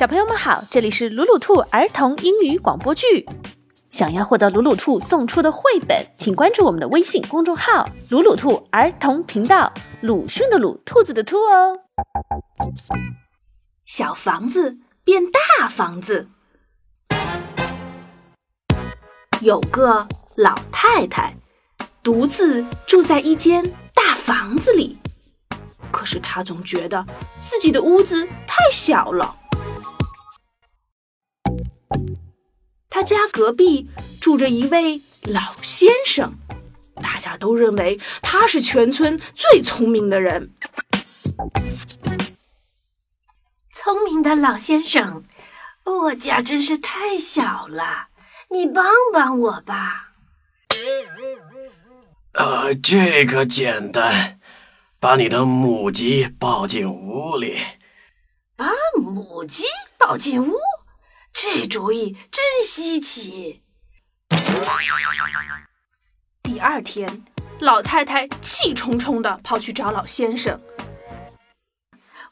小朋友们好，这里是鲁鲁兔儿童英语广播剧。想要获得鲁鲁兔送出的绘本，请关注我们的微信公众号“鲁鲁兔儿童频道”，鲁迅的鲁，兔子的兔哦。小房子变大房子，有个老太太独自住在一间大房子里，可是她总觉得自己的屋子太小了。他家隔壁住着一位老先生，大家都认为他是全村最聪明的人。聪明的老先生，我家真是太小了，你帮帮我吧。呃，这个简单，把你的母鸡抱进屋里。把母鸡抱进屋？这主意真稀奇。第二天，老太太气冲冲地跑去找老先生。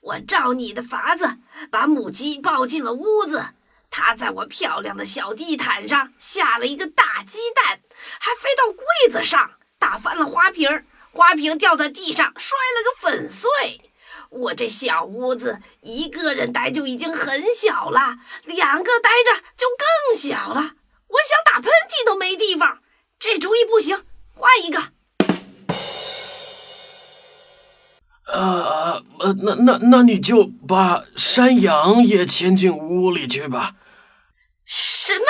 我照你的法子，把母鸡抱进了屋子。它在我漂亮的小地毯上下了一个大鸡蛋，还飞到柜子上，打翻了花瓶，花瓶掉在地上，摔了个粉碎。我这小屋子，一个人待就已经很小了，两个待着就更小了。我想打喷嚏都没地方，这主意不行，换一个。呃呃，那那那你就把山羊也牵进屋里去吧。什么？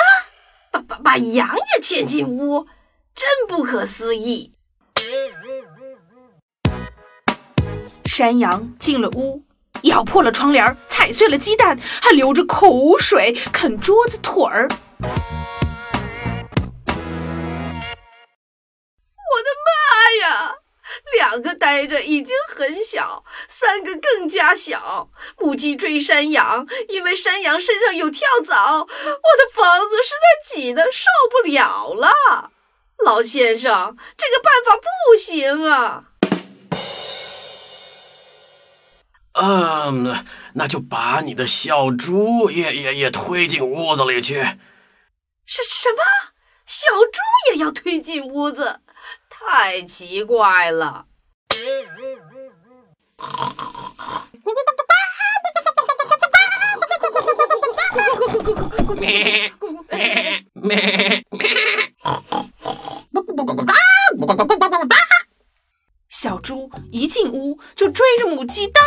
把把把羊也牵进屋？真不可思议！山羊进了屋，咬破了窗帘，踩碎了鸡蛋，还流着口水啃桌子腿儿。我的妈呀！两个呆着已经很小，三个更加小。母鸡追山羊，因为山羊身上有跳蚤，我的房子实在挤得受不了了。老先生，这个办法不行啊。嗯，那就把你的小猪也也也推进屋子里去。什什么？小猪也要推进屋子？太奇怪了。小猪一进屋就追着母鸡到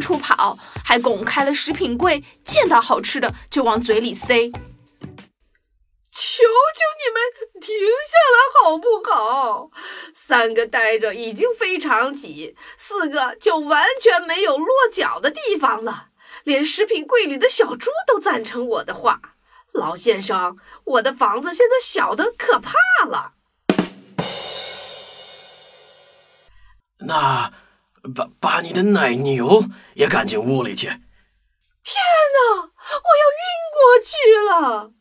处跑，还拱开了食品柜，见到好吃的就往嘴里塞。求求你们停下来好不好？三个待着已经非常挤，四个就完全没有落脚的地方了。连食品柜里的小猪都赞成我的话。老先生，我的房子现在小的可怕了。那把把你的奶牛也赶进屋里去。天哪，我要晕过去了！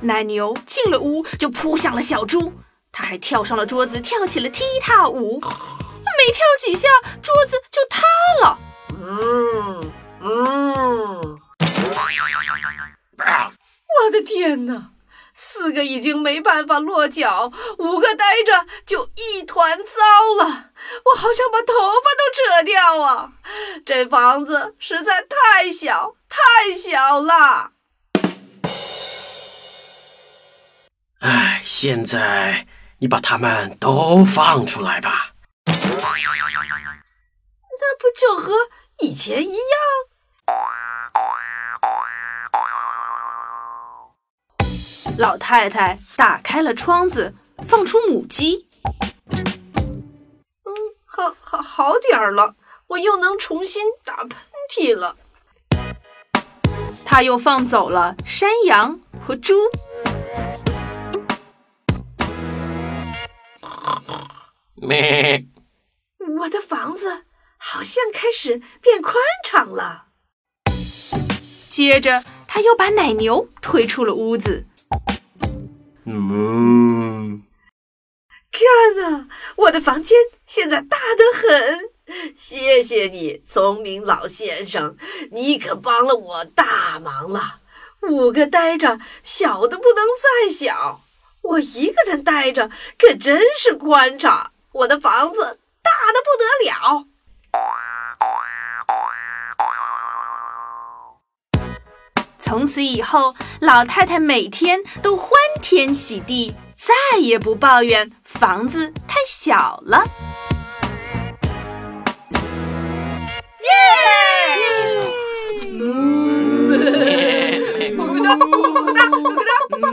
奶牛进了屋就扑向了小猪，它还跳上了桌子，跳起了踢踏舞。没跳几下，桌子就塌了。嗯嗯，我的天哪！四个已经没办法落脚，五个呆着就一团糟了。我好想把头发都扯掉啊！这房子实在太小，太小了。哎，现在你把它们都放出来吧。那不就和以前一样？老太太打开了窗子，放出母鸡。嗯，好，好，好点儿了，我又能重新打喷嚏了。他又放走了山羊和猪。咩！我的房子好像开始变宽敞了。接着，他又把奶牛推出了屋子。嗯，看呐，我的房间现在大得很。谢谢你，聪明老先生，你可帮了我大忙了。五个呆着，小的不能再小。我一个人呆着，可真是宽敞。我的房子大的不得了。从此以后，老太太每天都欢天喜地，再也不抱怨房子太小了。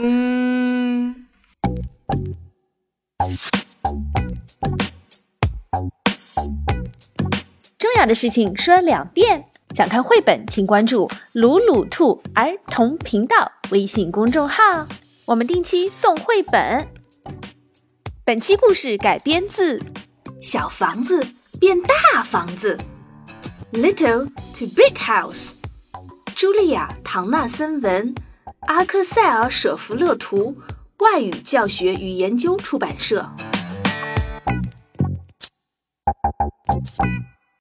嗯，重要的事情说两遍。想看绘本，请关注“鲁鲁兔儿童频道”微信公众号，我们定期送绘本。本期故事改编自《小房子变大房子》，Little to Big House，茱莉亚·唐纳森文，阿克塞尔·舍弗勒图，外语教学与研究出版社。